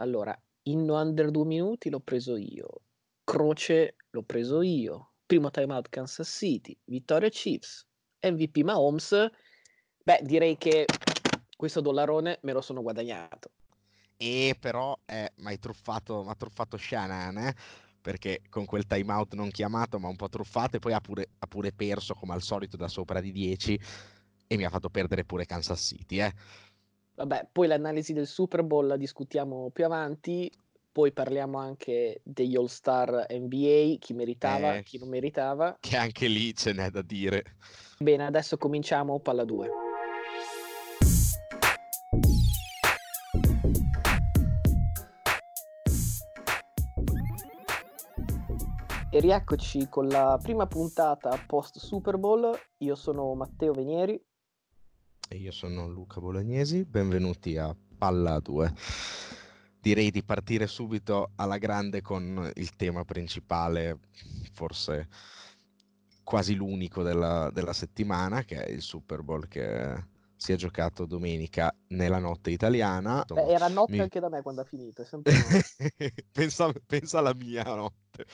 Allora, inno under due minuti l'ho preso io, croce l'ho preso io, primo timeout Kansas City, vittoria Chiefs, MVP Mahomes, beh direi che questo dollarone me lo sono guadagnato. E però, eh, mi ha truffato Shannon, eh? perché con quel timeout non chiamato ma un po' truffato e poi ha pure, ha pure perso come al solito da sopra di 10 e mi ha fatto perdere pure Kansas City. Eh. Vabbè, poi l'analisi del Super Bowl la discutiamo più avanti, poi parliamo anche degli All Star NBA, chi meritava, eh, chi non meritava. Che anche lì ce n'è da dire. Bene, adesso cominciamo palla 2. E rieccoci con la prima puntata post Super Bowl. Io sono Matteo Venieri. E io sono Luca Bolognesi. Benvenuti a Palla 2. Direi di partire subito alla grande con il tema principale, forse quasi l'unico della, della settimana, che è il Super Bowl che si è giocato domenica nella notte italiana. Beh, era notte Mi... anche da me quando ha finito. pensa, pensa alla mia notte.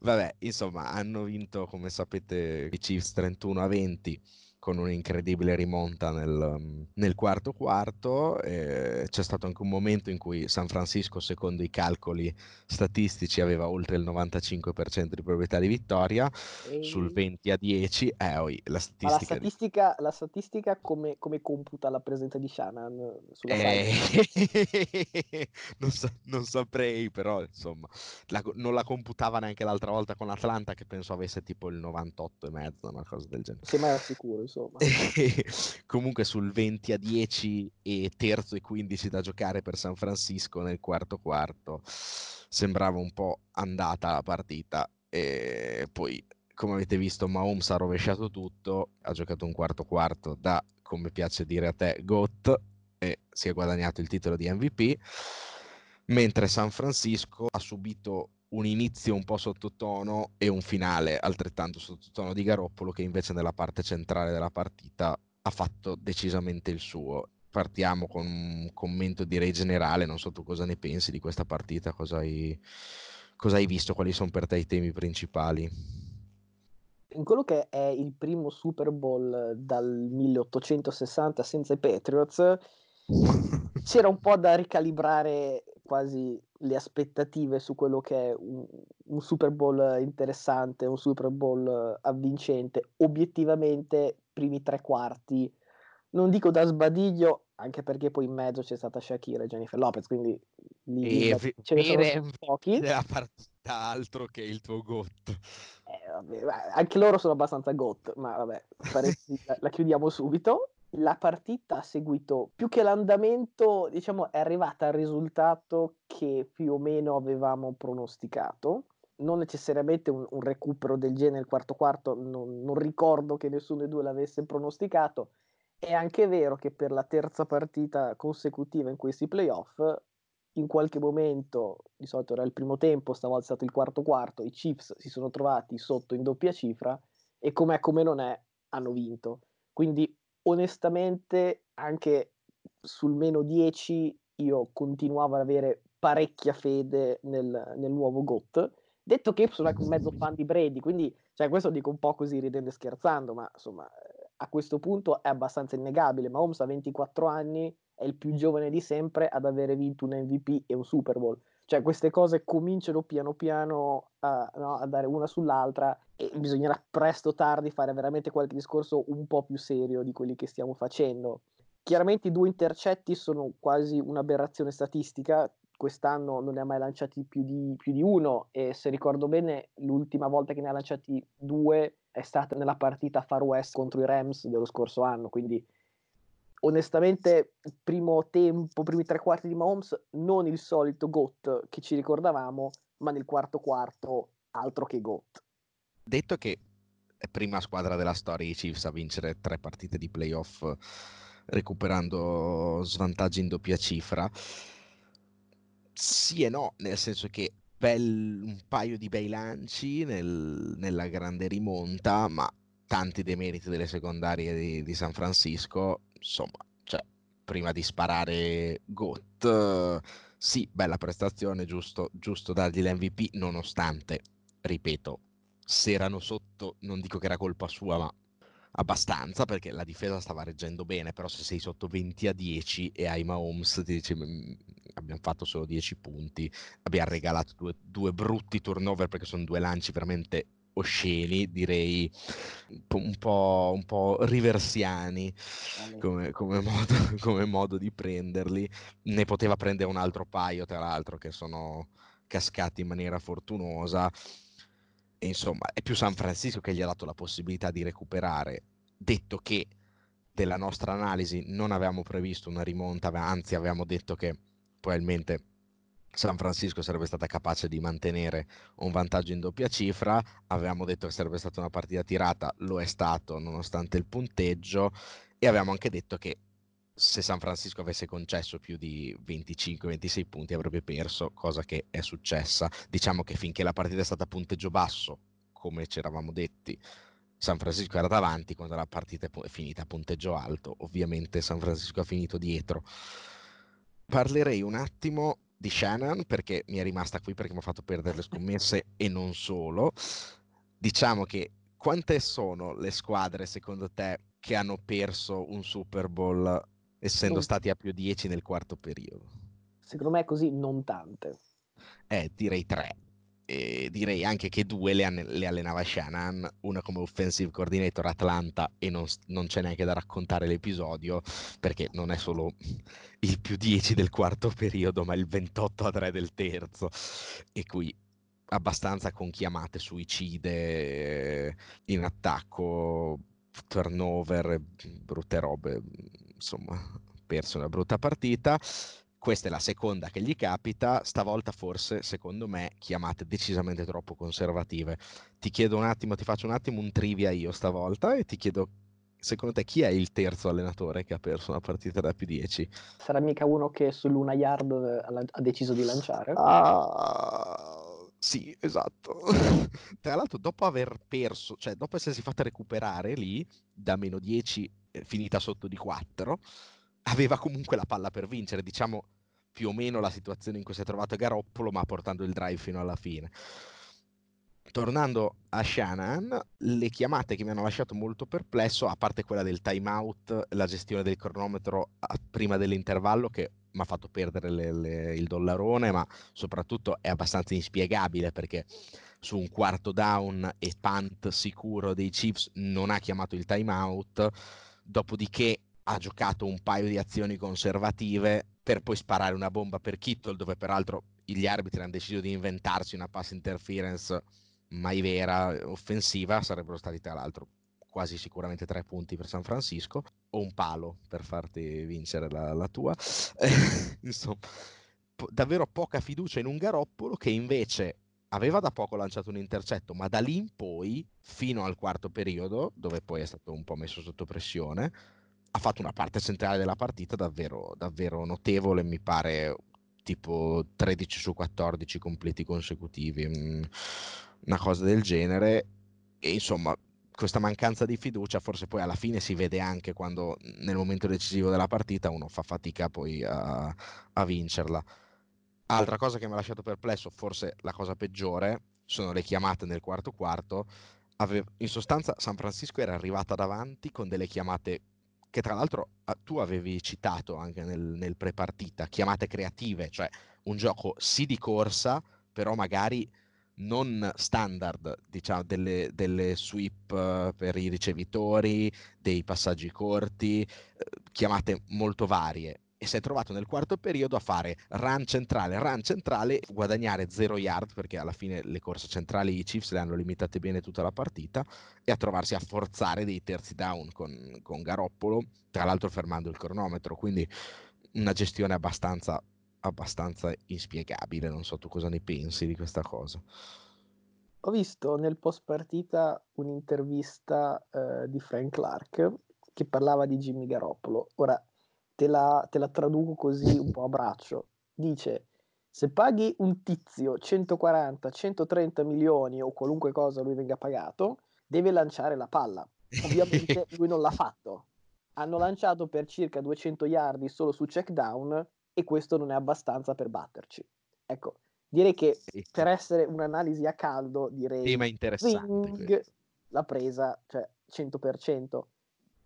Vabbè, insomma, hanno vinto, come sapete, i Chiefs 31 a 20 con un'incredibile rimonta nel, nel quarto quarto. Eh, c'è stato anche un momento in cui San Francisco, secondo i calcoli statistici, aveva oltre il 95% di probabilità di vittoria e... sul 20 a 10. Eh, oi, la statistica, la statistica, la statistica come, come, computa la presenza di Shannon sulla eh... non, sa- non, saprei, però insomma, la, non la computava neanche l'altra volta con Atlanta, che penso avesse tipo il 98 e mezzo, una cosa del genere. Sì, ma era sicuro insomma. Comunque sul 20 a 10 e terzo e 15 da giocare per San Francisco nel quarto quarto sembrava un po' andata la partita e poi come avete visto Mahomes ha rovesciato tutto, ha giocato un quarto quarto da, come piace dire a te, GOAT e si è guadagnato il titolo di MVP, mentre San Francisco ha subito un inizio un po' sottotono e un finale altrettanto sottotono di Garoppolo che invece nella parte centrale della partita ha fatto decisamente il suo. Partiamo con un commento direi generale, non so tu cosa ne pensi di questa partita, cosa hai, cosa hai visto, quali sono per te i temi principali? In quello che è il primo Super Bowl dal 1860 senza i Patriots, c'era un po' da ricalibrare quasi le aspettative su quello che è un, un, Super Bowl interessante, un Super Bowl avvincente. Obiettivamente, primi tre quarti, non dico da sbadiglio, anche perché poi in mezzo c'è stata Shakira e Jennifer Lopez, quindi lì e ce ne sono pochi. Della partita altro che il tuo GOT. Eh, vabbè, anche loro sono abbastanza GOT, ma vabbè, la, la chiudiamo subito la partita ha seguito più che l'andamento, diciamo, è arrivata al risultato che più o meno avevamo pronosticato. Non necessariamente un, un recupero del genere nel quarto quarto, non, non ricordo che nessuno dei due l'avesse pronosticato. È anche vero che per la terza partita consecutiva in questi playoff, in qualche momento, di solito era il primo tempo, stavolta è stato il quarto quarto, i Chiefs si sono trovati sotto in doppia cifra e com'è come non è, hanno vinto. Quindi onestamente anche sul meno 10 io continuavo ad avere parecchia fede nel, nel nuovo GOT. Detto che sono anche un mezzo fan di Brady, quindi cioè, questo dico un po' così ridendo e scherzando, ma insomma a questo punto è abbastanza innegabile. Mahomes ha 24 anni, è il più giovane di sempre ad avere vinto un MVP e un Super Bowl. Cioè queste cose cominciano piano piano a, no, a dare una sull'altra e bisognerà presto o tardi fare veramente qualche discorso un po' più serio di quelli che stiamo facendo. Chiaramente i due intercetti sono quasi un'aberrazione statistica, quest'anno non ne ha mai lanciati più di, più di, uno e se ricordo bene l'ultima volta che ne ha lanciati due è stata nella partita Far West contro i Rams dello scorso anno, quindi onestamente primo tempo, primi tre quarti di Mahomes non il solito GOAT che ci ricordavamo, ma nel quarto quarto altro che GOAT. Detto che è prima squadra della storia i Chiefs a vincere tre partite di playoff recuperando svantaggi in doppia cifra, sì e no, nel senso che bel, un paio di bei lanci nel, nella grande rimonta, ma tanti demeriti delle secondarie di, di San Francisco, insomma, cioè, prima di sparare GOT sì, bella prestazione, giusto, giusto dargli l'MVP, nonostante, ripeto, se erano sotto, non dico che era colpa sua, ma abbastanza perché la difesa stava reggendo bene, però se sei sotto 20 a 10 e hai Mahomes ti dici mm, abbiamo fatto solo 10 punti, abbiamo regalato due, due brutti turnover perché sono due lanci veramente osceni, direi un po', un po riversiani come, come, modo, come, modo, di prenderli. Ne poteva prendere un altro paio, tra l'altro, che sono cascati in maniera fortunosa. E insomma, è più San Francisco che gli ha dato la possibilità di recuperare, detto che della nostra analisi non avevamo previsto una rimonta, anzi avevamo detto che probabilmente San Francisco sarebbe stata capace di mantenere un vantaggio in doppia cifra, avevamo detto che sarebbe stata una partita tirata, lo è stato nonostante il punteggio e avevamo anche detto che se San Francisco avesse concesso più di 25-26 punti avrebbe perso, cosa che è successa. Diciamo che finché la partita è stata a punteggio basso, come ci eravamo detti, San Francisco era davanti, quando la partita è finita a punteggio alto, ovviamente San Francisco ha finito dietro. Parlerei un attimo di Shannon perché mi è rimasta qui perché mi ha fatto perdere le scommesse e non solo. Diciamo che quante sono le squadre secondo te che hanno perso un Super Bowl essendo stati a più 10 nel quarto periodo? Secondo me così non tante. Eh, direi tre e direi anche che due le, le, allenava Shannon, una come offensive coordinator Atlanta e non, non, c'è neanche da raccontare l'episodio perché non è solo il più 10 del quarto periodo ma il 28 a 3 del terzo. E qui abbastanza con chiamate suicide in attacco, turnover, brutte robe, insomma perso una brutta partita questa è la seconda che gli capita, stavolta forse, secondo me, chiamate decisamente troppo conservative. Ti chiedo un attimo, ti faccio un attimo un trivia io stavolta e ti chiedo, secondo te chi è il terzo allenatore che ha perso una partita da più 10? Sarà mica uno che sull'una yard eh, ha deciso di lanciare? Ah, sì, esatto. Tra l'altro, dopo aver perso, cioè dopo essersi fatta recuperare lì da meno 10, eh, finita sotto di 4, aveva comunque la palla per vincere, diciamo più o meno la situazione in cui si è trovato Garoppolo, ma portando il drive fino alla fine. Tornando a Shanahan, le chiamate che mi hanno lasciato molto perplesso, a parte quella del timeout, la gestione del cronometro prima dell'intervallo che mi ha fatto perdere le, le, il dollarone, ma soprattutto è abbastanza inspiegabile perché su un quarto down e punt sicuro dei Chiefs non ha chiamato il timeout, dopodiché ha giocato un paio di azioni conservative per poi sparare una bomba per Kittle, dove peraltro gli arbitri hanno deciso di inventarsi una pass interference mai vera, offensiva, sarebbero stati tra l'altro quasi sicuramente tre punti per San Francisco, o un palo per farti vincere la, la tua. Insomma, po- davvero poca fiducia in un Garoppolo che invece aveva da poco lanciato un intercetto, ma da lì in poi, fino al quarto periodo, dove poi è stato un po' messo sotto pressione, ha fatto una parte centrale della partita davvero, davvero notevole, mi pare tipo 13 su 14 completi consecutivi, mm, una cosa del genere. E insomma, questa mancanza di fiducia forse poi alla fine si vede anche quando nel momento decisivo della partita uno fa fatica poi a, a vincerla. Altra cosa che mi ha lasciato perplesso, forse la cosa peggiore, sono le chiamate nel quarto quarto. Ave- in sostanza San Francisco era arrivata davanti con delle chiamate che tra l'altro tu avevi citato anche nel, nel pre-partita, chiamate creative, cioè un gioco sì di corsa, però magari non standard, diciamo, delle, delle sweep uh, per i ricevitori, dei passaggi corti, uh, chiamate molto varie e si è trovato nel quarto periodo a fare run centrale, run centrale, guadagnare 0 yard perché alla fine le corse centrali i Chiefs le hanno limitate bene tutta la partita e a trovarsi a forzare dei terzi down con, con Garoppolo, tra l'altro fermando il cronometro, quindi una gestione abbastanza, abbastanza inspiegabile, non so tu cosa ne pensi di questa cosa. Ho visto nel post partita un'intervista eh, di Frank Clark che parlava di Jimmy Garoppolo. Ora, te la, te la traduco così un po' a braccio. Dice, se paghi un tizio 140, 130 milioni o qualunque cosa lui venga pagato, deve lanciare la palla. Ovviamente lui non l'ha fatto. Hanno lanciato per circa 200 yard solo su check down e questo non è abbastanza per batterci. Ecco, direi che Sì. per essere un'analisi a caldo, direi Tema interessante. Questo. l'ha presa, cioè 100%.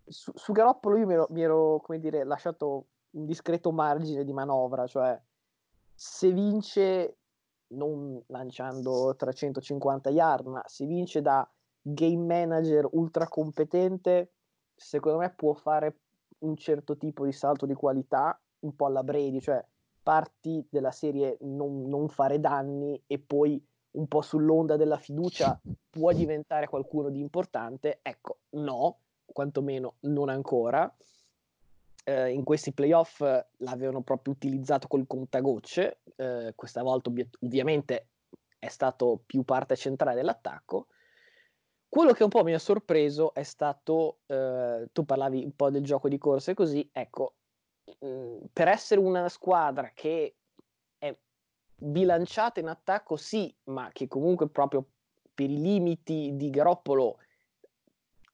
Su, su Garoppolo io mi ero, mi ero, come dire, lasciato un discreto margine di manovra, cioè se vince non lanciando 350 yard, ma se vince da game manager ultra competente, secondo me può fare un certo tipo di salto di qualità, un po' alla Brady, cioè parti della serie non, non fare danni e poi un po' sull'onda della fiducia può diventare qualcuno di importante. Ecco, no, quantomeno non ancora. Eh, in questi playoff eh, l'avevano proprio utilizzato col contagocce, eh, questa volta ovvi- ovviamente è stato più parte centrale dell'attacco. Quello che un po' mi ha sorpreso è stato, eh, tu parlavi un po' del gioco di corsa e così, ecco, mh, per essere una squadra che è bilanciata in attacco, sì, ma che comunque proprio per i limiti di Garoppolo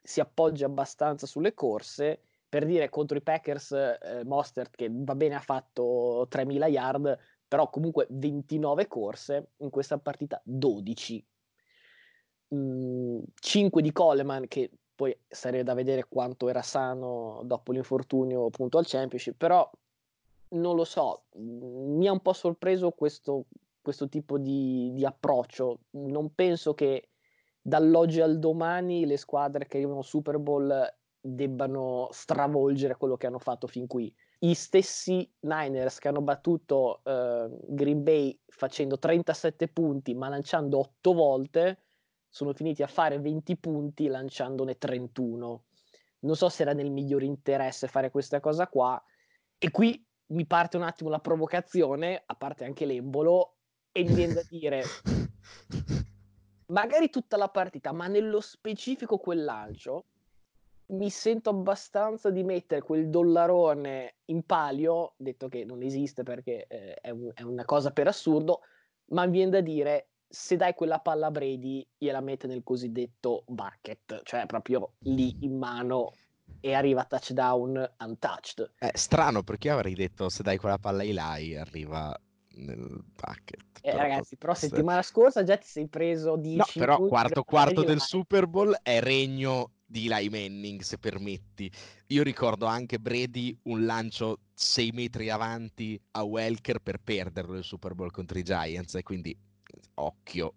si appoggia abbastanza sulle corse. Per dire contro i Packers, eh, Mostert che va bene ha fatto 3000 yard, però comunque 29 corse, in questa partita 12. 5 di Coleman che poi sarebbe da vedere quanto era sano dopo l'infortunio appunto al championship, però non lo so, mh, mi ha un po' sorpreso questo, questo tipo di, di approccio. Non penso che dall'oggi al domani le squadre che arrivano Super Bowl debbano stravolgere quello che hanno fatto fin qui. I stessi Niners che hanno battuto eh, Green Bay facendo 37 punti ma lanciando 8 volte sono finiti a fare 20 punti lanciandone 31. Non so se era nel miglior interesse fare questa cosa qua. E qui mi parte un attimo la provocazione, a parte anche l'embolo, e mi viene da dire, magari tutta la partita, ma nello specifico quel lancio, mi sento abbastanza di mettere quel dollarone in palio, detto che non esiste perché eh, è, un- è una cosa per assurdo, ma mi viene da dire, se dai quella palla a Brady, gliela mette nel cosiddetto bucket, cioè proprio lì in mano e arriva a touchdown untouched. È strano perché io avrei detto se dai quella palla ai Lai arriva nel bucket. Eh, però- ragazzi, però settimana scorsa già ti sei preso 10 No, però quarto quarto del. Super Bowl è regno di Eli Manning, se permetti. Io ricordo anche Brady un lancio 6 metri avanti a Welker per perderlo il Super Bowl contro i Giants, e quindi occhio.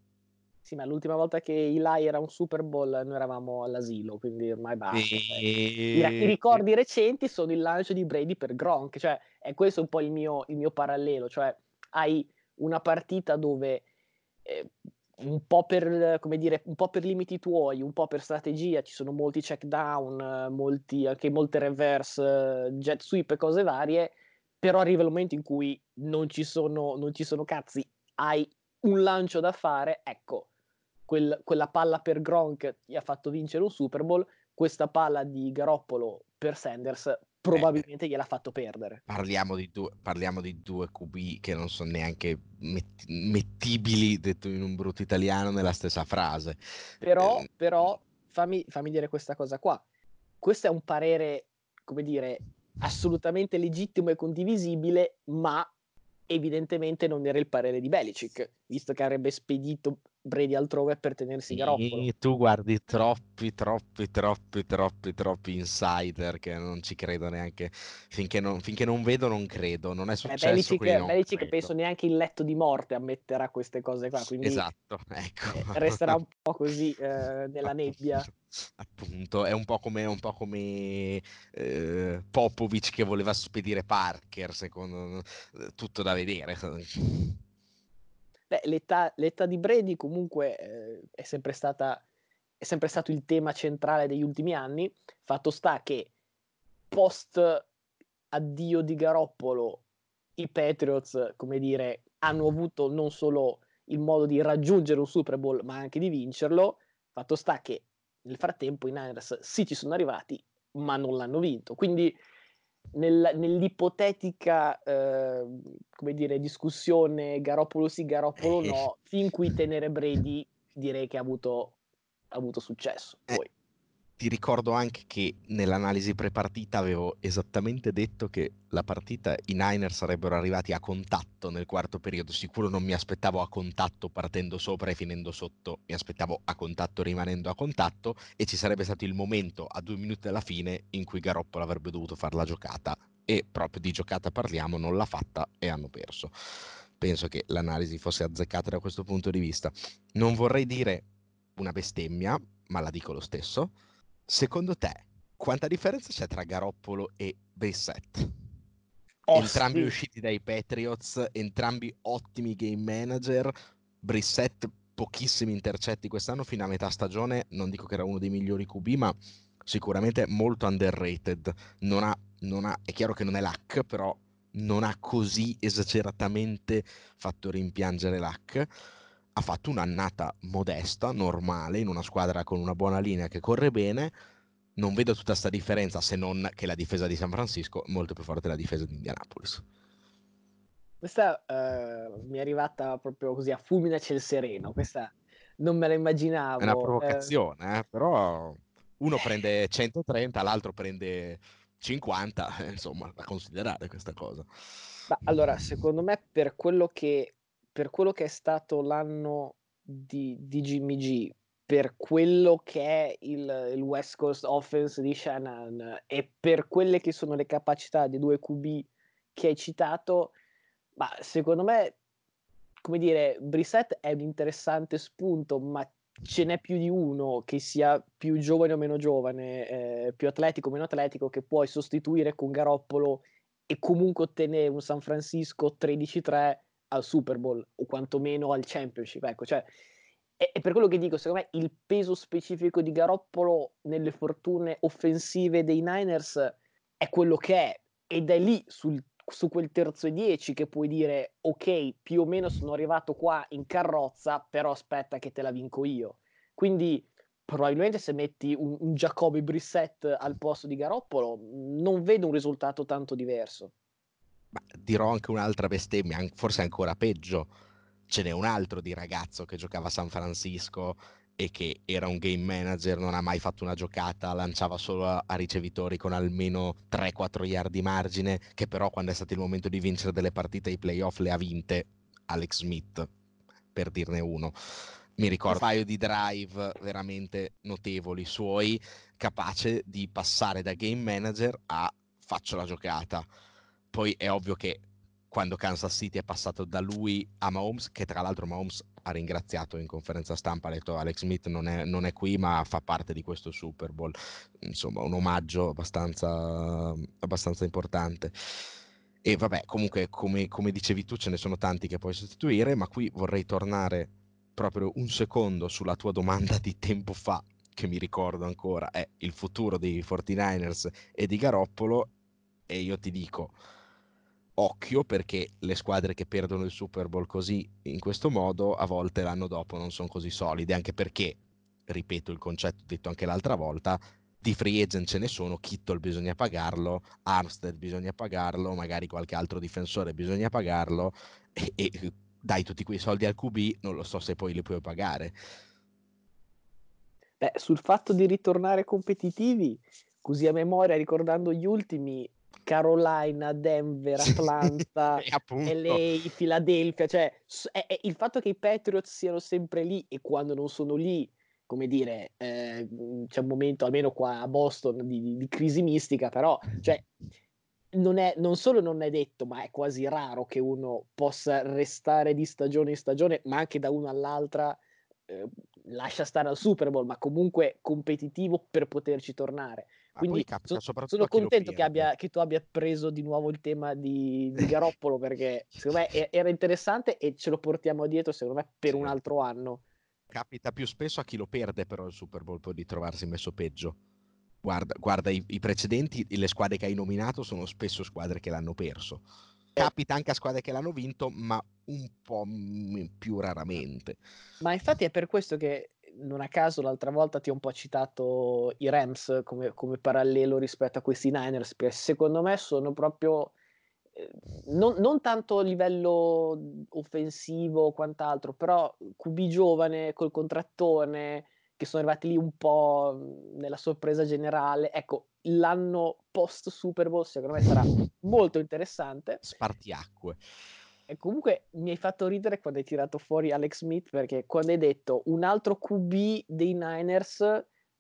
Sì, ma l'ultima volta che Eli era un Super Bowl noi eravamo all'asilo, quindi ormai basta. cioè. I, ra- i E... ricordi recenti sono il lancio di Brady per Gronk, cioè è questo un po' il mio, il mio parallelo, cioè hai una partita dove eh, un po' per dire, un po' per limiti tuoi, un po' per strategia, ci sono molti check down, molti, anche molte reverse, jet sweep e cose varie, però arriva il momento in cui non ci sono, non ci sono cazzi, hai un lancio da fare, ecco, quel- quella palla per Gronk ti ha fatto vincere un Super Bowl, questa palla di Garoppolo per Sanders probabilmente gliel'ha fatto perdere. Parliamo di, due, parliamo di due QB che non sono neanche met- mettibili, detto in un brutto italiano, nella stessa frase. Però, Eh, però fammi, fammi dire questa cosa qua. Questo è un parere, come dire, assolutamente legittimo e condivisibile, ma evidentemente non era il parere di Belichick, visto che avrebbe spedito Brady altrove per tenersi Garoppolo. E tu guardi troppi, troppi, troppi, troppi, troppi insider che non ci credo neanche. Finché non, finché non vedo, non credo. Non è Eh, successo. Non Belichick credo. penso neanche in letto di morte ammetterà queste cose qua, quindi Esatto, ecco. eh, resterà un po' così eh, nella nebbia. Appunto, è un po' come, un po' come eh, Popovic che voleva spedire Parker, secondo eh, tutto da vedere. Beh, l'età, l'età di Brady comunque eh, è sempre stata è sempre stato il tema centrale degli ultimi anni. Fatto sta che post addio di Garoppolo i Patriots, come dire, hanno avuto non solo il modo di raggiungere un Super Bowl, ma anche di vincerlo. Fatto sta che nel frattempo i Niners sì ci sono arrivati, ma non l'hanno vinto. Quindi nel- nell'ipotetica eh, come dire, discussione Garoppolo sì, Garoppolo Eh. no, fin qui tenere Brady direi che ha avuto, ha avuto successo. Eh. Poi. Ti ricordo anche che nell'analisi prepartita avevo esattamente detto che la partita i Niners sarebbero arrivati a contatto nel quarto periodo. Sicuro non mi aspettavo a contatto partendo sopra e finendo sotto, mi aspettavo a contatto rimanendo a contatto e ci sarebbe stato il momento a due minuti dalla fine in cui Garoppolo avrebbe dovuto fare la giocata e proprio di giocata parliamo, non l'ha fatta e hanno perso. Penso che l'analisi fosse azzeccata da questo punto di vista. Non vorrei dire una bestemmia, ma la dico lo stesso Secondo te, quanta differenza c'è tra Garoppolo e Brissett? Oh, entrambi sì. usciti dai Patriots, entrambi ottimi game manager. Brissett pochissimi intercetti quest'anno fino a metà stagione, non dico che era uno dei migliori QB, ma sicuramente molto underrated. Non ha, non ha, è chiaro che non è Luck, però non ha così esageratamente fatto rimpiangere Luck ha fatto un'annata modesta, normale, in una squadra con una buona linea che corre bene. Non vedo tutta questa differenza se non che la difesa di San Francisco è molto più forte della difesa di Indianapolis. Questa uh, mi è arrivata proprio così a fulmine ciel sereno, questa non me la immaginavo. È una provocazione, eh. Eh, però uno prende 130, l'altro prende 50, insomma, da considerare questa cosa. Ma allora, secondo me, per quello che per quello che è stato l'anno di, di Jimmy G, per quello che è il, il, West Coast Offense di Shannon e per quelle che sono le capacità dei due QB che hai citato, ma secondo me, come dire, Brissett è un interessante spunto, ma ce n'è più di uno che sia più giovane o meno giovane, eh, più atletico o meno atletico, che puoi sostituire con Garoppolo e comunque ottenere un San Francisco 13-3 al Super Bowl o quantomeno al Championship. Ecco, cioè, è, è, per quello che dico, secondo me il peso specifico di Garoppolo nelle fortune offensive dei Niners è quello che è ed è lì sul, su quel terzo e dieci che puoi dire ok, più o meno sono arrivato qua in carrozza, però aspetta che te la vinco io. Quindi probabilmente se metti un, un Jacoby Brissett al posto di Garoppolo non vedo un risultato tanto diverso. Ma dirò anche un'altra bestemmia, forse ancora peggio. Ce n'è un altro di ragazzo che giocava a San Francisco e che era un game manager, non ha mai fatto una giocata, lanciava solo a, ricevitori con almeno 3-4 yard di margine, che però quando è stato il momento di vincere delle partite ai playoff le ha vinte Alex Smith, per dirne uno. Mi ricordo un paio di drive veramente notevoli suoi, capace di passare da game manager a faccio la giocata poi è ovvio che quando Kansas City è passato da lui a Mahomes, che tra l'altro Mahomes ha ringraziato in conferenza stampa, ha detto Alex Smith non è, non è qui ma fa parte di questo Super Bowl, insomma un omaggio abbastanza, abbastanza importante. E vabbè, comunque come, come dicevi tu ce ne sono tanti che puoi sostituire, ma qui vorrei tornare proprio un secondo sulla tua domanda di tempo fa, che mi ricordo ancora, è il futuro dei 49ers e di Garoppolo, e io ti dico occhio perché le squadre che perdono il Super Bowl così in questo modo a volte l'anno dopo non sono così solide, anche perché, ripeto il concetto detto anche l'altra volta, di free agent ce ne sono, Kittle bisogna pagarlo, Armstead bisogna pagarlo, magari qualche altro difensore bisogna pagarlo e, e dai tutti quei soldi al QB, non lo so se poi li puoi pagare. Beh, sul fatto di ritornare competitivi, così a memoria, ricordando gli ultimi, Carolina, Denver, Atlanta, LA, Philadelphia, cioè è, è il fatto che i Patriots siano sempre lì e quando non sono lì, come dire, eh, c'è un momento almeno qua a Boston di, di, di crisi mistica, però cioè, non, è, non solo non è detto, ma è quasi raro che uno possa restare di stagione in stagione, ma anche da una all'altra eh, lascia stare al Super Bowl, ma comunque competitivo per poterci tornare. Quindi so, sono contento che, abbia, che, tu abbia preso di nuovo il tema di, di Garoppolo perché secondo me era interessante e ce lo portiamo dietro secondo me per sì. un altro anno. Capita più spesso a chi lo perde però il Super Bowl poi di trovarsi messo peggio. Guarda, guarda i, i, precedenti, le squadre che hai nominato sono spesso squadre che l'hanno perso. Eh. Capita anche a squadre che l'hanno vinto, ma un po' più raramente. Ma infatti è per questo che non a caso l'altra volta ti ho un po' citato i Rams come, come parallelo rispetto a questi Niners, perché secondo me sono proprio eh, non, non, tanto a livello offensivo o quant'altro, però QB giovane col contrattone che sono arrivati lì un po' nella sorpresa generale. Ecco, l'anno post Super Bowl secondo me sarà molto interessante. Spartiacque. E comunque mi hai fatto ridere quando hai tirato fuori Alex Smith perché quando hai detto un altro QB dei Niners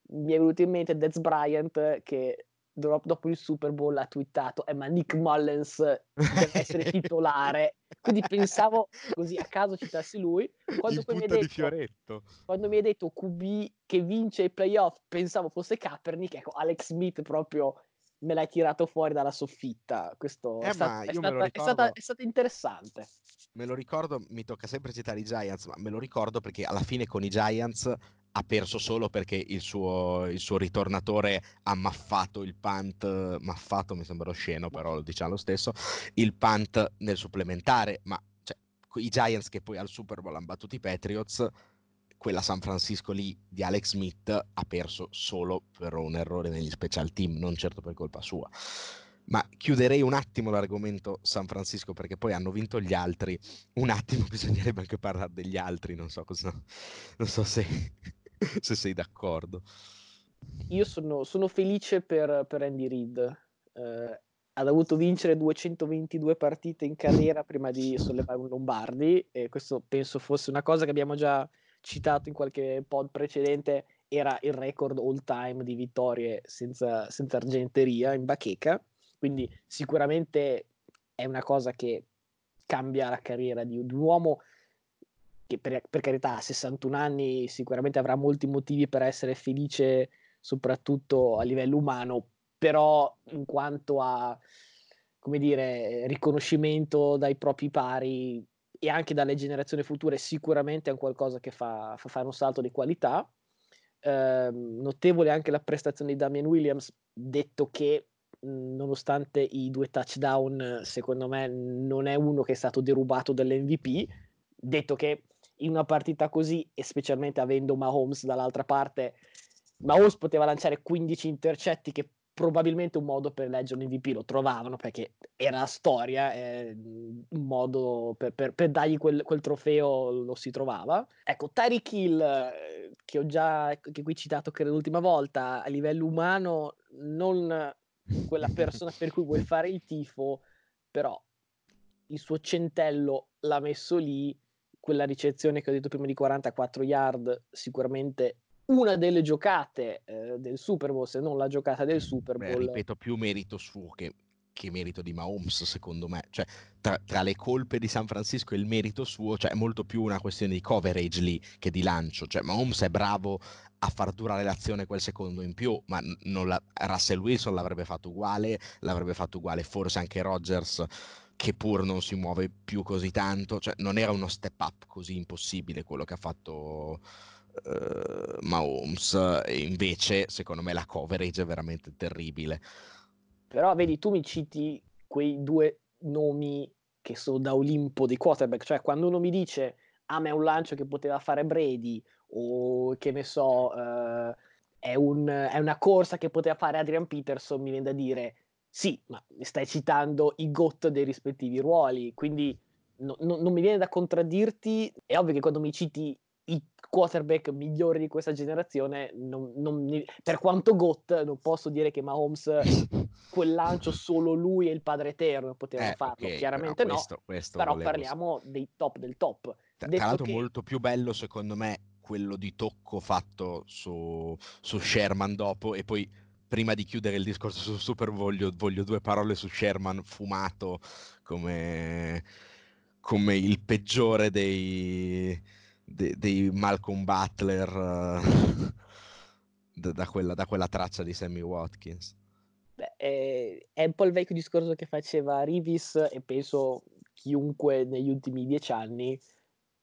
mi è venuto in mente Dez Bryant che dopo il Super Bowl ha twittato eh ma Nick Mullens deve essere titolare. Quindi pensavo così a caso citassi lui quando, poi mi hai detto, quando mi hai detto QB che vince i playoff pensavo fosse Kaepernick ecco Alex Smith proprio me l'hai tirato fuori dalla soffitta. Questo eh, è, sta- è, stata, è, stata, è, stata, interessante. Me lo ricordo, mi tocca sempre citare i Giants, ma me lo ricordo perché alla fine con i Giants ha perso solo perché il suo, il suo ritornatore ha maffato il punt, maffato mi sembra osceno, però lo diciamo lo stesso, il punt nel supplementare, ma cioè, i Giants che poi al Super Bowl hanno battuto i Patriots quella San Francisco lì di Alex Smith ha perso solo per un errore negli special team, non certo per colpa sua. Ma chiuderei un attimo l'argomento San Francisco perché poi hanno vinto gli altri. Un attimo bisognerebbe anche parlare degli altri, non so, cosa, non so se, se sei d'accordo. Io sono, sono felice per, per, Andy Reid. Eh, ha dovuto vincere 222 partite in carriera prima di sollevare un Lombardi e questo penso fosse una cosa che abbiamo già citato in qualche pod precedente, era il record all time di vittorie senza, senza argenteria in bacheca. Quindi sicuramente è una cosa che cambia la carriera di, un uomo che per, per, carità a 61 anni sicuramente avrà molti motivi per essere felice soprattutto a livello umano, però in quanto a come dire, riconoscimento dai propri pari e anche dalle generazioni future sicuramente è un qualcosa che fa, fa fare un salto di qualità. Eh, notevole anche la prestazione di Damian Williams, detto che nonostante i due touchdown, secondo me non è uno che è stato derubato dall'MVP, detto che in una partita così, e specialmente avendo Mahomes dall'altra parte, Mahomes poteva lanciare 15 intercetti che probabilmente un modo per leggere un lo trovavano perché era la storia, eh, un modo per, per, per dargli quel, quel, trofeo lo si trovava. Ecco, Tyreek Hill, eh, che ho già che qui citato credo l'ultima volta, a livello umano non quella persona per cui vuoi fare il tifo, però il suo centello l'ha messo lì, quella ricezione che ho detto prima di 44 yard sicuramente una delle giocate eh, del Super Bowl, se non la giocata del Super Bowl. Beh, ripeto, più merito suo che, che merito di Mahomes, secondo me. Cioè, tra, tra, le colpe di San Francisco e il merito suo, cioè, è molto più una questione di coverage lì che di lancio. Cioè, Mahomes è bravo a far durare l'azione quel secondo in più, ma la, Russell Wilson l'avrebbe fatto uguale, l'avrebbe fatto uguale forse anche Rodgers che pur non si muove più così tanto, cioè non era uno step up così impossibile quello che ha fatto uh, Mahomes e invece secondo me la coverage è veramente terribile. Però vedi, tu mi citi quei due nomi che sono da Olimpo dei quarterback, cioè quando uno mi dice ah ma è un lancio che poteva fare Brady o che ne so uh, è, un, è, una corsa che poteva fare Adrian Peterson, mi viene da dire sì, ma stai citando i GOT dei rispettivi ruoli, quindi no, no, non mi viene da contraddirti, è ovvio che quando mi citi i quarterback migliori di questa generazione, non, non, per quanto GOT, non posso dire che Mahomes quel lancio solo lui e il padre eterno potevano eh, farlo, okay, chiaramente però questo, no, questo però parliamo dei top del top. Tra, tra l'altro che... molto più bello secondo me quello di tocco fatto su, su Sherman dopo e poi prima di chiudere il discorso su Super voglio, voglio due parole su Sherman fumato come, come il peggiore dei de, dei Malcolm Butler uh, da, quella, da, quella, traccia di Sammy Watkins. Beh, è, è, un po' il vecchio discorso che faceva Rivis e penso chiunque negli ultimi dieci anni.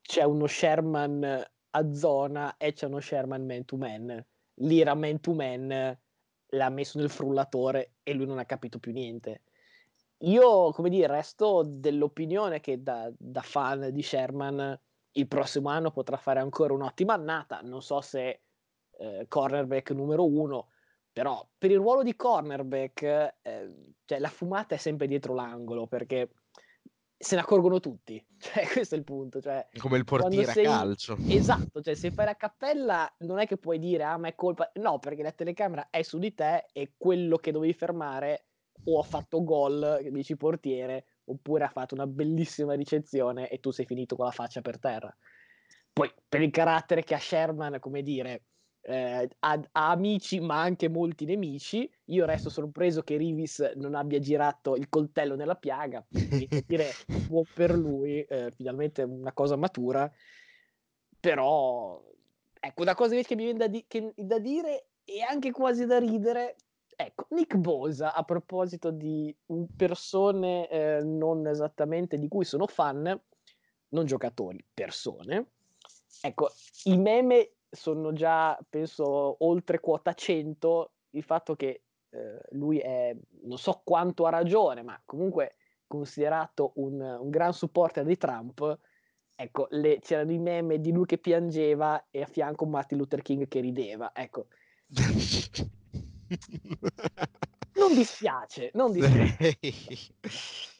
C'è uno Sherman a zona e c'è uno Sherman man to man. Lì era man to man, l'ha messo nel frullatore e lui non ha capito più niente. Io, come dire, resto dell'opinione che da, da fan di Sherman il prossimo anno potrà fare ancora un'ottima annata. Non so se eh, cornerback numero uno, però per il ruolo di cornerback, eh, cioè, la fumata è sempre dietro l'angolo perché se ne accorgono tutti. Cioè, questo è il punto. Cioè, Come il portiere sei... a calcio. Esatto, cioè se fai la cappella non è che puoi dire ah ma è colpa... No, perché la telecamera è su di te e quello che dovevi fermare o ha fatto gol, dici portiere, oppure ha fatto una bellissima ricezione e tu sei finito con la faccia per terra. Poi per il carattere che ha Sherman, come dire, eh, ha, ha, amici ma anche molti nemici. Io resto sorpreso che Rivis non abbia girato il coltello nella piaga, dire buon per lui, eh, finalmente una cosa matura. Però, ecco, una cosa invece che mi viene da, di- che, da dire e anche quasi da ridere Ecco, Nick Bosa, a proposito di persone eh, non esattamente di cui sono fan, non giocatori, persone. Ecco, i meme sono già, penso, oltre quota 100. Il fatto che eh, lui è, non so quanto ha ragione, ma comunque considerato un, un gran supporter di Trump. Ecco, le, c'erano i meme di lui che piangeva e a fianco Martin Luther King che rideva. Ecco. non dispiace, non dispiace.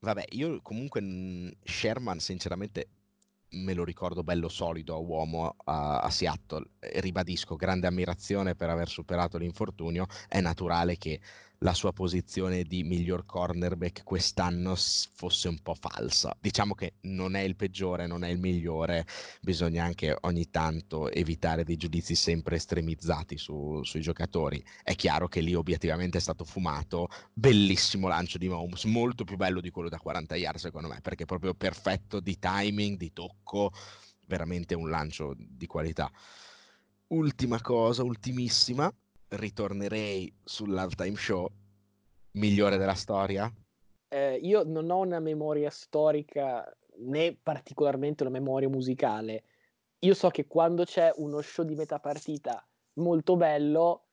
Vabbè, io comunque Sherman sinceramente me lo ricordo bello solido a uomo a, a Seattle. Ribadisco, grande ammirazione per aver superato l'infortunio. È naturale che la sua posizione di miglior cornerback quest'anno fosse un po' falsa. Diciamo che non è il peggiore, non è il migliore, bisogna anche ogni tanto evitare dei giudizi sempre estremizzati su, sui giocatori. È chiaro che lì obiettivamente è stato fumato, bellissimo lancio di Mahomes, molto più bello di quello da 40 yard secondo me, perché è proprio perfetto di timing, di tocco, veramente un lancio di qualità. Ultima cosa, ultimissima, ritornerei sull'halftime show migliore della storia? Eh, io non ho una memoria storica né particolarmente una memoria musicale. Io so che quando c'è uno show di metà partita molto bello,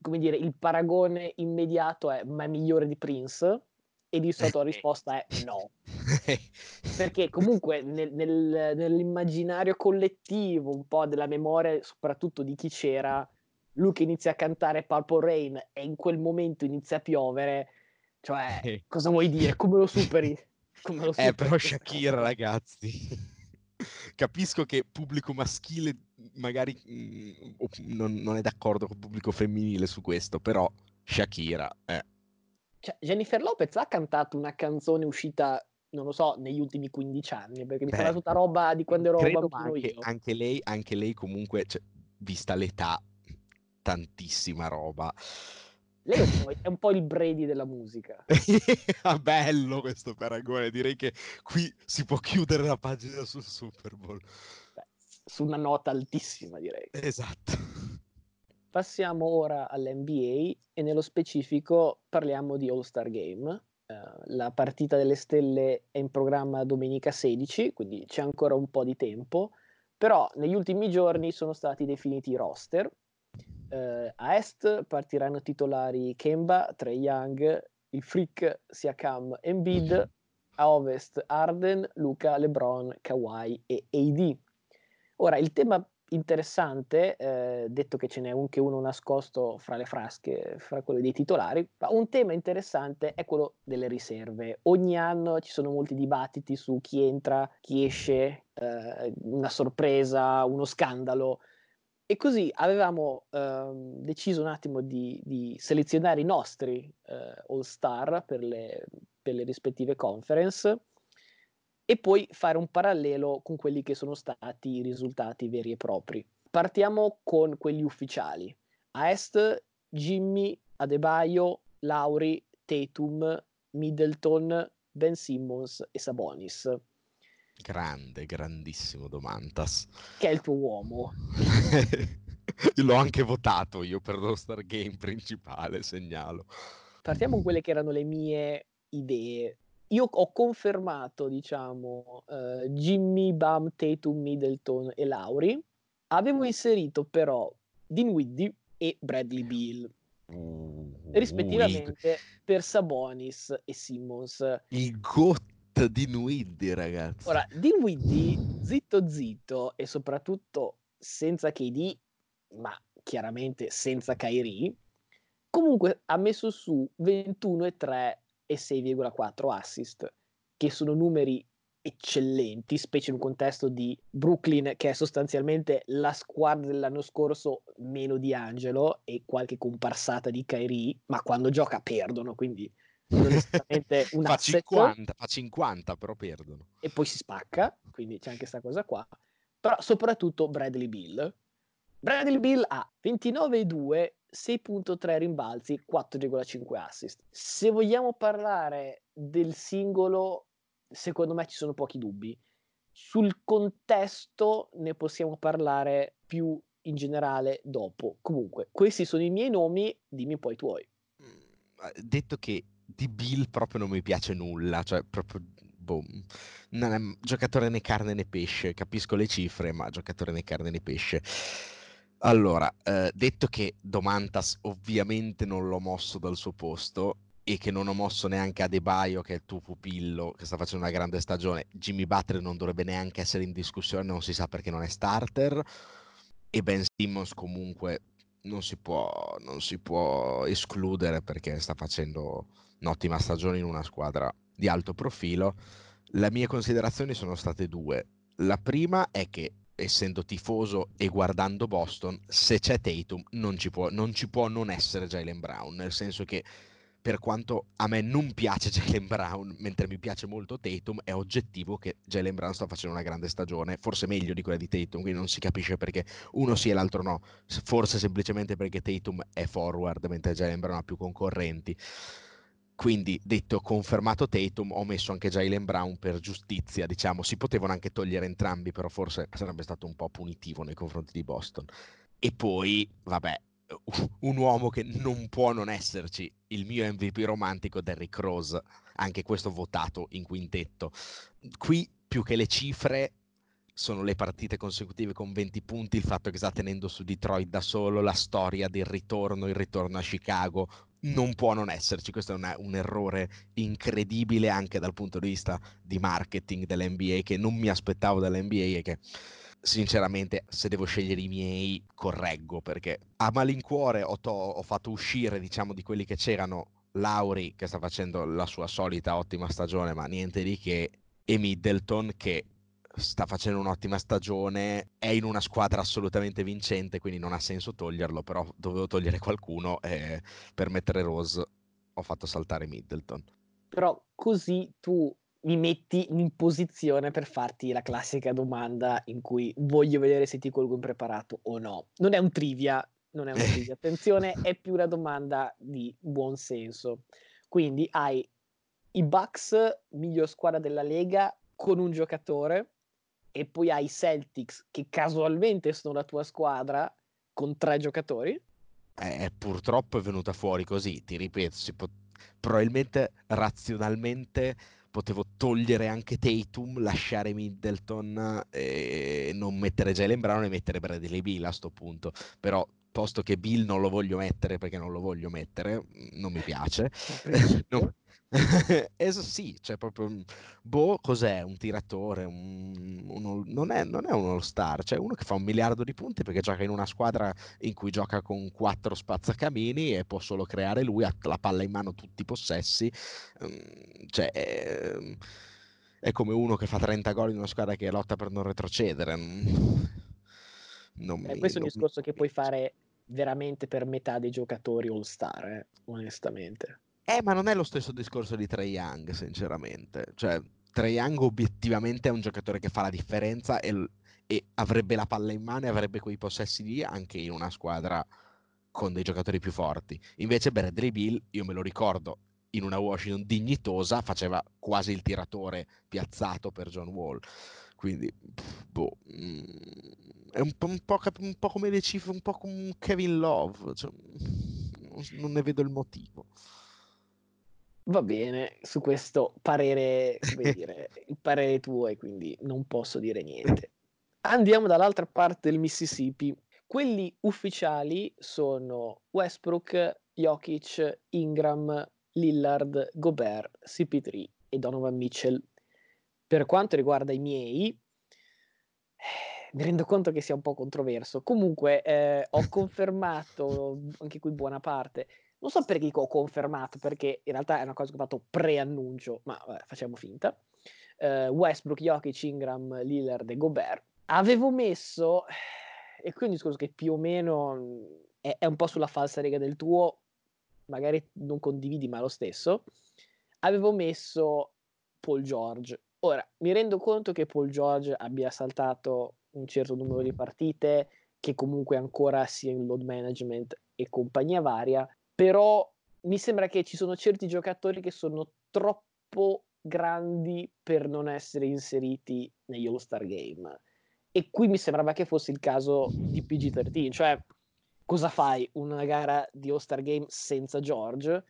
come dire, il paragone immediato è ma è migliore di Prince? E di solito la risposta è no. Perché comunque nel, nel, nell'immaginario collettivo, un po' della memoria, soprattutto di chi c'era, lui che inizia a cantare Purple Rain e in quel momento inizia a piovere, cioè, cosa vuoi dire? Come lo superi? Come lo superi? Eh, però Shakira, ragazzi. Capisco che pubblico maschile magari mh, non, non, è d'accordo con il pubblico femminile su questo, però Shakira, eh. Cioè, Jennifer Lopez ha cantato una canzone uscita non lo so, negli ultimi 15 anni, perché mi Beh, sembra tutta roba di quando ero bambino anche. Anche lei, anche lei comunque, cioè, vista l'età, tantissima roba. Lei è un, po', il Brady della musica. ah, bello questo paragone, direi che qui si può chiudere la pagina sul Super Bowl. Beh, su una nota altissima, direi. Esatto. Passiamo ora all'NBA e nello specifico parliamo di All-Star Game. Uh, la partita delle stelle è in programma domenica 16, quindi c'è ancora un po' di tempo, però negli ultimi giorni sono stati definiti i roster eh, a est partiranno titolari Kemba, Trey Young, il freak Siakam Embiid, a ovest Arden, Luca, LeBron, Kawhi e AD. Ora, il tema interessante, eh, detto che ce n'è anche uno nascosto fra le frasche, fra quelli dei titolari, ma un tema interessante è quello delle riserve. Ogni anno ci sono molti dibattiti su chi entra, chi esce, eh, una sorpresa, uno scandalo. E così avevamo ehm, deciso un attimo di, di selezionare i nostri eh, all star per le, per le rispettive conference e poi fare un parallelo con quelli che sono stati i risultati veri e propri. Partiamo con quelli ufficiali. A est Jimmy, Adebayo, Lauri, Tatum, Middleton, Ben Simmons e Sabonis. Grande, grandissimo Domantas. Che è il tuo uomo. L'ho anche votato io per lo Star Game principale, segnalo. Partiamo con quelle che erano le mie idee. Io ho confermato, diciamo, uh, Jimmy, Bam, Tatum, Middleton e Lauri. Avevo inserito però Dinwiddie e Bradley Beal. Uh, rispettivamente uh, per Sabonis e Simmons. Il GOT di Dinwiddie, ragazzi. Ora, Dinwiddie, zitto zitto e soprattutto senza KD, ma chiaramente senza Kyrie, comunque ha messo su 21,3 e 6,4 assist, che sono numeri eccellenti, specie in un contesto di Brooklyn che è sostanzialmente la squadra dell'anno scorso meno di Angelo e qualche comparsata di Kyrie, ma quando gioca perdono, quindi onestamente un fa, asset. 50, fa 50 però perdono. E poi si spacca, quindi c'è anche questa cosa qua. Però soprattutto Bradley Bill. Bradley Bill ha 29,2, 6.3 rimbalzi, 4,5 assist. Se vogliamo parlare del singolo secondo me ci sono pochi dubbi. Sul contesto ne possiamo parlare più in generale dopo. Comunque, questi sono i miei nomi, dimmi poi i tuoi. Mm, detto che di Bill proprio non mi piace nulla, cioè proprio boh, non è giocatore né carne né pesce, capisco le cifre, ma giocatore né carne né pesce. Allora, eh, detto che Domantas ovviamente non l'ho mosso dal suo posto, e che non ho mosso neanche Adebayo che è il tuo pupillo che sta facendo una grande stagione Jimmy Butler non dovrebbe neanche essere in discussione non si sa perché non è starter e Ben Simmons comunque non si può, non si può escludere perché sta facendo un'ottima stagione in una squadra di alto profilo. Le mie considerazioni sono state due. La prima è che essendo tifoso e guardando Boston se c'è Tatum non ci può non, ci può non essere Jalen Brown nel senso che per quanto a me non piace Jalen Brown, mentre mi piace molto Tatum, è oggettivo che Jalen Brown sta facendo una grande stagione, forse meglio di quella di Tatum, quindi non si capisce perché uno sì e l'altro no, forse semplicemente perché Tatum è forward, mentre Jalen Brown ha più concorrenti. Quindi, detto confermato Tatum, ho messo anche Jalen Brown per giustizia, diciamo, si potevano anche togliere entrambi, però forse sarebbe stato un po' punitivo nei confronti di Boston. E poi, vabbè, un uomo che non può non esserci, il mio MVP romantico Derrick Rose, anche questo votato in quintetto. Qui più che le cifre sono le partite consecutive con 20 punti, il fatto che sta tenendo su Detroit da solo, la storia del ritorno, il ritorno a Chicago, non può non esserci. Questo è una, un errore incredibile anche dal punto di vista di marketing dell'NBA che non mi aspettavo dall'NBA e che sinceramente se devo scegliere i miei correggo perché a malincuore ho, to- ho fatto uscire diciamo di quelli che c'erano Lauri che sta facendo la sua solita ottima stagione ma niente di che e Middleton che sta facendo un'ottima stagione è in una squadra assolutamente vincente quindi non ha senso toglierlo però dovevo togliere qualcuno e per mettere Rose ho fatto saltare Middleton però così tu mi metti in posizione per farti la classica domanda in cui voglio vedere se ti colgo impreparato o no. Non è un trivia, non è un trivia, attenzione, è più una domanda di buon senso. Quindi hai i Bucks, miglior squadra della Lega, con un giocatore, e poi hai i Celtics, che casualmente sono la tua squadra, con tre giocatori. Eh, purtroppo è venuta fuori così, ti ripeto, può, probabilmente razionalmente potevo togliere anche Tatum, lasciare Middleton e non mettere Jalen Brown e mettere Bradley Bill a sto punto. Però posto che Bill non lo voglio mettere perché non lo voglio mettere, non mi piace. non, eh, sì, cioè proprio, boh, cos'è? Un tiratore, un, uno, non, è, non, è, uno star, cioè uno che fa un miliardo di punti perché gioca in una squadra in cui gioca con quattro spazzacamini e può solo creare lui, ha la palla in mano tutti i possessi, um, cioè è, è, come uno che fa 30 gol in una squadra che lotta per non retrocedere. Non eh, mi, questo è un discorso mi... che puoi fare veramente per metà dei giocatori all star, eh, onestamente. Eh, ma non è lo stesso discorso di Trey Young, sinceramente. Cioè, Trey Young obiettivamente è un giocatore che fa la differenza e, e, avrebbe la palla in mano e avrebbe quei possessi lì anche in una squadra con dei giocatori più forti. Invece Bradley Bill, io me lo ricordo, in una Washington dignitosa faceva quasi il tiratore piazzato per John Wall. Quindi, boh, mm, è un po', un, po', un po', come le cifre, un po' come Kevin Love. Cioè, non ne vedo il motivo. Va bene, su questo parere, come dire, il parere tuo e quindi non posso dire niente. Andiamo dall'altra parte del Mississippi. Quelli ufficiali sono Westbrook, Jokic, Ingram, Lillard, Gobert, CP3 e Donovan Mitchell. Per quanto riguarda i miei, eh, mi rendo conto che sia un po' controverso. Comunque eh, ho confermato, anche qui buona parte, non so perché ho confermato, perché in realtà è una cosa che ho fatto pre-annuncio, ma vabbè, facciamo finta. eh, Westbrook, Jokic, Ingram, Lillard e Gobert. Avevo messo, e qui è un discorso che più o meno è, è un po' sulla falsa riga del tuo, magari non condividi ma lo stesso, avevo messo Paul George. Ora, mi rendo conto che Paul George abbia saltato un certo numero di partite, che comunque ancora sia in load management e compagnia varia, però mi sembra che ci sono certi giocatori che sono troppo grandi per non essere inseriti negli All-Star Game. E qui mi sembrava che fosse il caso di PG-13, cioè cosa fai una gara di All-Star Game senza George?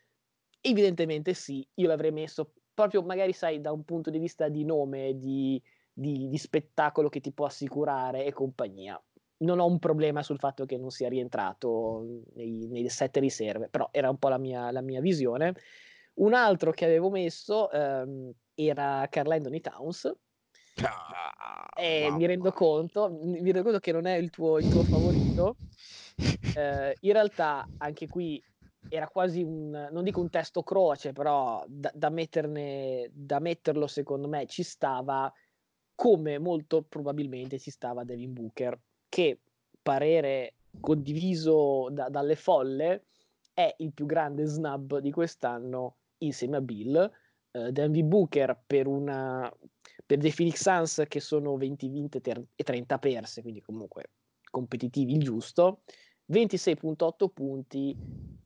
Evidentemente sì, io l'avrei messo proprio magari sai da un punto di vista di nome, di, di, di spettacolo che ti può assicurare e compagnia. Non ho un problema sul fatto che non sia rientrato nei, nei set riserve, però era un po' la mia, la mia visione. Un altro che avevo messo ehm, era Carl Anthony Towns. Ah, e mi rendo conto, mi rendo conto che non è il tuo, il tuo favorito. Eh, in realtà anche qui era quasi un, non dico un testo croce, però da, da, metterne, da metterlo secondo me ci stava come molto probabilmente ci stava Devin Booker, che parere condiviso da, dalle folle è il più grande snub di quest'anno insieme a Bill. Uh, Devin Booker per una per dei Phoenix Suns che sono 20 vinte e 30 perse, quindi comunque competitivi il giusto. 26.8 punti,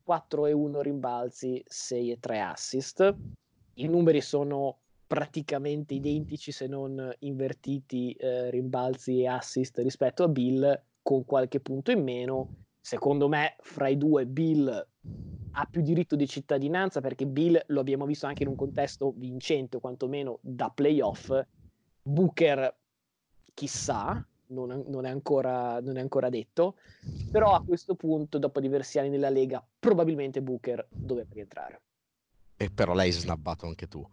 4 e 1 rimbalzi, 6 e 3 assist. I numeri sono praticamente identici se non invertiti eh, rimbalzi e assist rispetto a Bill con qualche punto in meno. Secondo me fra i due Bill ha più diritto di cittadinanza perché Bill lo abbiamo visto anche in un contesto vincente, quantomeno da playoff. Booker chissà, non, non, è ancora, non, è ancora, detto, però a questo punto, dopo diversi anni nella Lega, probabilmente Booker dovrebbe rientrare. E però l'hai snabbato anche tu.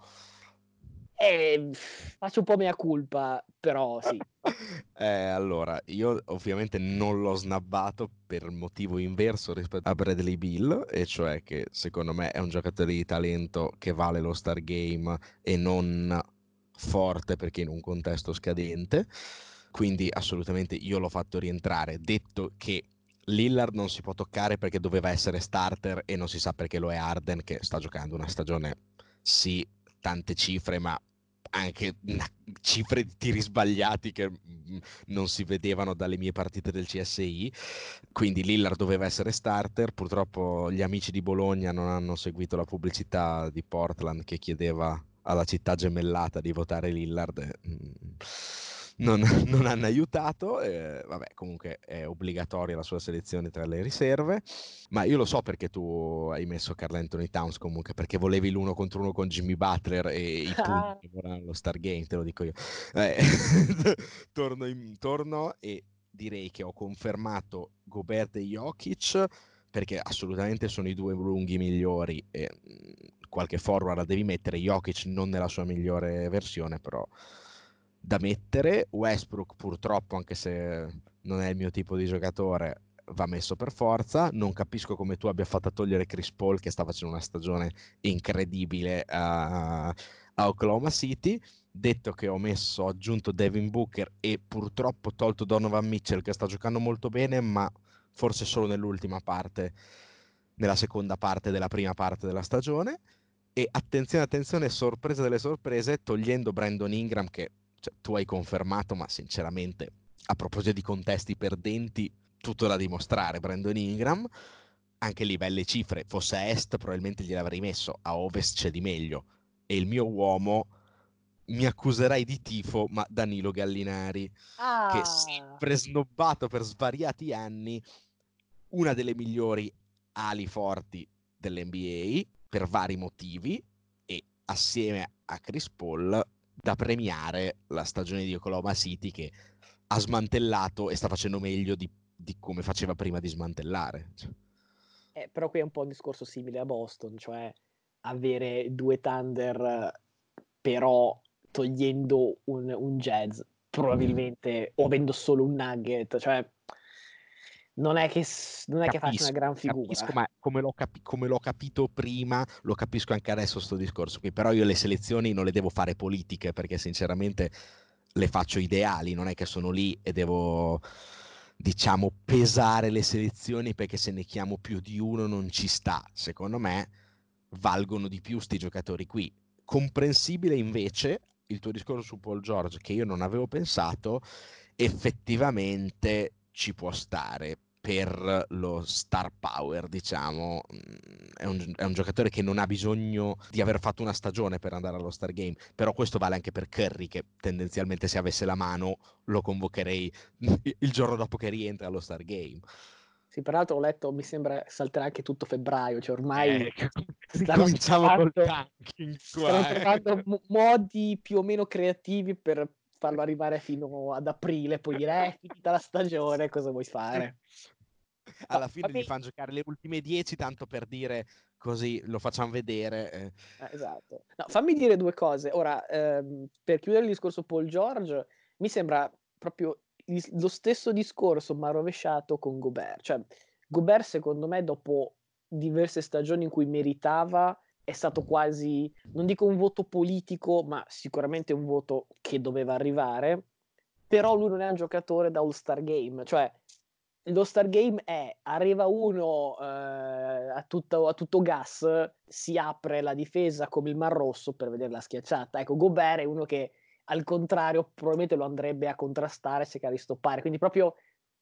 Eh, faccio un po' mea culpa, però sì. eh, allora, io ovviamente non l'ho snabbato per motivo inverso rispetto a Bradley Bill, e cioè che secondo me è un giocatore di talento che vale lo Star Game e non forte perché in un contesto scadente quindi assolutamente io l'ho fatto rientrare, detto che Lillard non si può toccare perché doveva essere starter e non si sa perché lo è Arden che sta giocando una stagione, sì, tante cifre, ma anche cifre di tiri sbagliati che mm, non si vedevano dalle mie partite del CSI. Quindi Lillard doveva essere starter. Purtroppo gli amici di Bologna non hanno seguito la pubblicità di Portland che chiedeva alla città gemellata di votare Lillard. Non, non hanno aiutato. Eh, vabbè, comunque è obbligatoria la sua selezione tra le riserve. Ma io lo so perché tu hai messo Carl Anthony Towns comunque, perché volevi l'uno contro uno con Jimmy Butler e i punti volevano lo Stargame, te lo dico io. Eh, torno, in, torno e direi che ho confermato Gobert e Jokic perché assolutamente sono i due lunghi migliori e mm, qualche forward la devi mettere Jokic non nella sua migliore versione però da mettere. Westbrook purtroppo, anche se non è il mio tipo di giocatore, va messo per forza. Non capisco come tu abbia fatto togliere Chris Paul che sta facendo una stagione incredibile a, a Oklahoma City. Detto che ho messo, ho aggiunto Devin Booker e purtroppo tolto Donovan Mitchell che sta giocando molto bene, ma forse solo nell'ultima parte, nella seconda parte della prima parte della stagione. E attenzione, attenzione, sorpresa delle sorprese, togliendo Brandon Ingram che cioè, tu hai confermato, ma sinceramente, a proposito di contesti perdenti, tutto da dimostrare. Brandon Ingram, anche lì belle cifre, fosse a est probabilmente gliel'avrei messo, a ovest c'è di meglio. E il mio uomo mi accuserai di tifo, ma Danilo Gallinari, ah. che sempre snobbato per svariati anni, una delle migliori ali forti dell'NBA per vari motivi e assieme a Chris Paul da premiare la stagione di Oklahoma City che ha smantellato e sta facendo meglio di, di come faceva prima di smantellare. Eh, però qui è un po' un discorso simile a Boston, cioè avere due Thunder però togliendo un, un jazz probabilmente o avendo solo un nugget, cioè non è che, non è capisco, che faccia una gran figura. Capisco, ma come l'ho, capi- come l'ho, capito prima, lo capisco anche adesso sto discorso qui, però io le selezioni non le devo fare politiche perché sinceramente le faccio ideali, non è che sono lì e devo diciamo pesare le selezioni perché se ne chiamo più di uno non ci sta. Secondo me valgono di più sti giocatori qui. Comprensibile invece il tuo discorso su Paul George che io non avevo pensato, effettivamente ci può stare per lo star power, diciamo, mm, è un, è un, giocatore che non ha bisogno di aver fatto una stagione per andare allo Star Game, però questo vale anche per Curry che tendenzialmente se avesse la mano lo convocherei il giorno dopo che rientra allo Star Game. Sì, peraltro ho letto, mi sembra salterà anche tutto febbraio, cioè ormai eh, cominciamo col tanking qua. Stanno eh. trovando modi più o meno creativi per farlo arrivare fino ad aprile, poi dire eh, è finita la stagione, cosa vuoi fare? alla fine gli fanno giocare le ultime 10 tanto per dire così lo facciamo vedere. Eh, esatto. No, fammi dire due cose. Ora, ehm, per chiudere il discorso Paul George, mi sembra proprio il, lo stesso discorso ma rovesciato con Gobert. Cioè, Gobert secondo me dopo diverse stagioni in cui meritava è stato quasi, non dico un voto politico, ma sicuramente un voto che doveva arrivare, però lui non è un giocatore da All-Star Game, cioè lo Star Game è arriva uno eh, a, tutto, a, tutto, gas, si apre la difesa come il Mar Rosso per vedere la schiacciata. Ecco, Gobert è uno che al contrario probabilmente lo andrebbe a contrastare, cercare di stoppare. Quindi proprio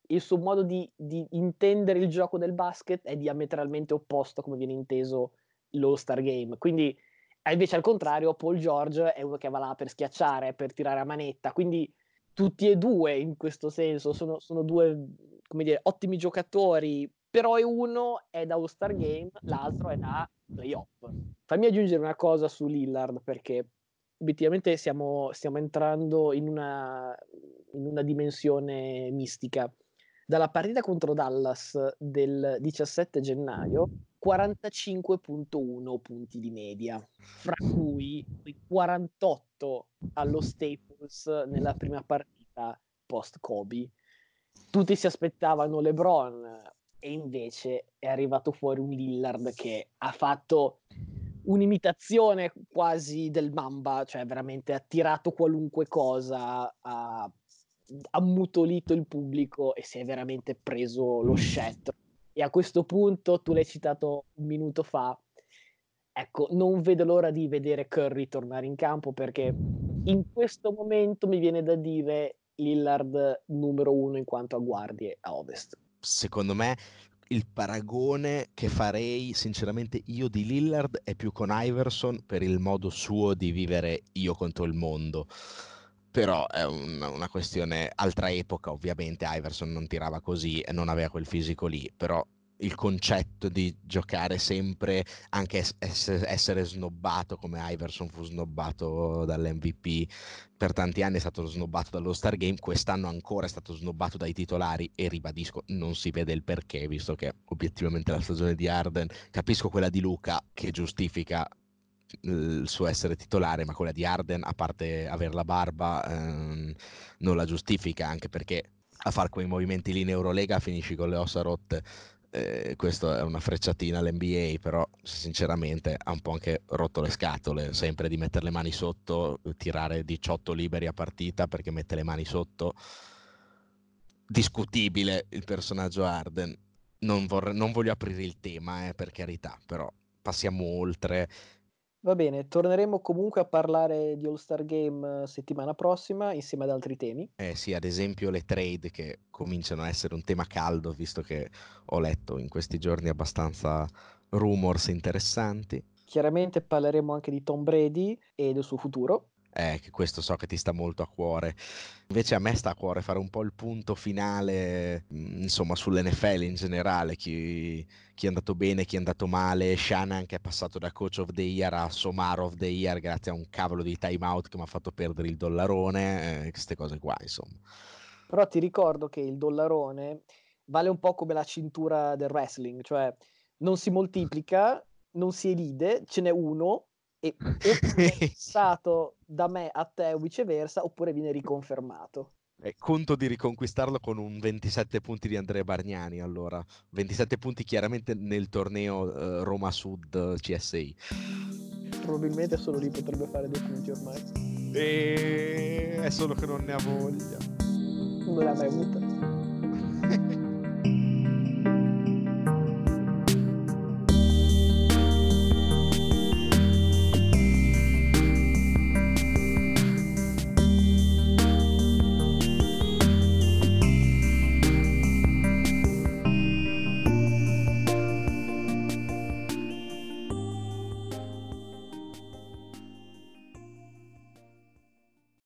il suo modo di, di intendere il gioco del basket è diametralmente opposto a come viene inteso lo Star Game. Quindi invece al contrario Paul George è uno che va là per schiacciare, per tirare a manetta. Quindi tutti e due in questo senso sono, sono due dire, ottimi giocatori, però uno è da All-Star Game, l'altro è da playoff. Fammi aggiungere una cosa su Lillard perché obiettivamente stiamo, stiamo entrando in una, in una dimensione mistica. Dalla partita contro Dallas del 17 gennaio, 45.1 punti di media, fra cui 48 allo Staples nella prima partita post Kobe tutti si aspettavano LeBron e invece è arrivato fuori un Lillard che ha fatto un'imitazione quasi del Mamba, cioè veramente ha tirato qualunque cosa, ha ammutolito il pubblico e si è veramente preso lo scettro. E a questo punto, tu l'hai citato un minuto fa, ecco, non vedo l'ora di vedere Curry tornare in campo perché in questo momento mi viene da dire Lillard numero uno in quanto a guardie a ovest. Secondo me il paragone che farei sinceramente io di Lillard è più con Iverson per il modo suo di vivere io contro il mondo. Però è un, una questione, altra epoca ovviamente, Iverson non tirava così e non aveva quel fisico lì, però il concetto di giocare sempre, anche essere snobbato come Iverson fu snobbato dall'MVP per tanti anni è stato snobbato dallo Star Game, quest'anno ancora è stato snobbato dai titolari e ribadisco, non si vede il perché, visto che obiettivamente la stagione di Arden, capisco quella di Luca che giustifica il suo essere titolare, ma quella di Arden, a parte aver la barba, ehm, non la giustifica, anche perché a fare quei movimenti lì in Eurolega finisci con le ossa rotte eh, questo è una frecciatina all'NBA, però sinceramente ha un po' anche rotto le scatole, sempre di mettere le mani sotto, tirare 18 liberi a partita perché mette le mani sotto. Discutibile il personaggio Arden. Non, vorrei, non voglio aprire il tema, eh, per carità, però passiamo oltre Va bene, torneremo comunque a parlare di All-Star Game eh, settimana prossima insieme ad altri temi. Eh sì, ad esempio le trade che cominciano a essere un tema caldo, visto che ho letto in questi giorni abbastanza rumors interessanti. Chiaramente parleremo anche di Tom Brady e del suo futuro eh, questo so che ti sta molto a cuore. Invece a me sta a cuore fare un po' il punto finale, mm, insomma, sull'NFL in generale, chi, chi è andato bene, chi è andato male. Shannon che è passato da coach of the year a Somar of the year grazie a un cavolo di timeout che mi ha fatto perdere il dollarone, eh, queste cose qua, insomma. Però ti ricordo che il dollarone vale un po' come la cintura del wrestling, cioè non si moltiplica, non si elide, ce n'è uno e è passato da me a te o viceversa oppure viene riconfermato. Eh, conto di riconquistarlo con un 27 punti di Andrea Bargnani allora. 27 punti chiaramente nel torneo eh, Roma Sud CSI probabilmente solo lì potrebbe fare dei punti ormai. E... è solo che non ne ha voglia. Non l'ha mai avuta